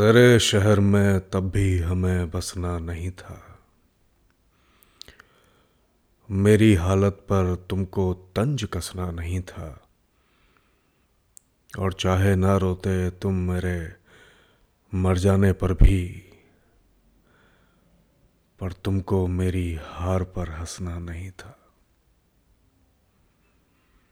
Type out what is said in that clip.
तेरे शहर में तब भी हमें बसना नहीं था। मेरी हालत पर तुमको तंज कसना नहीं था। और चाहे ना रोते तुम मेरे मर जाने पर भी, पर तुमको मेरी हार पर हंसना नहीं था।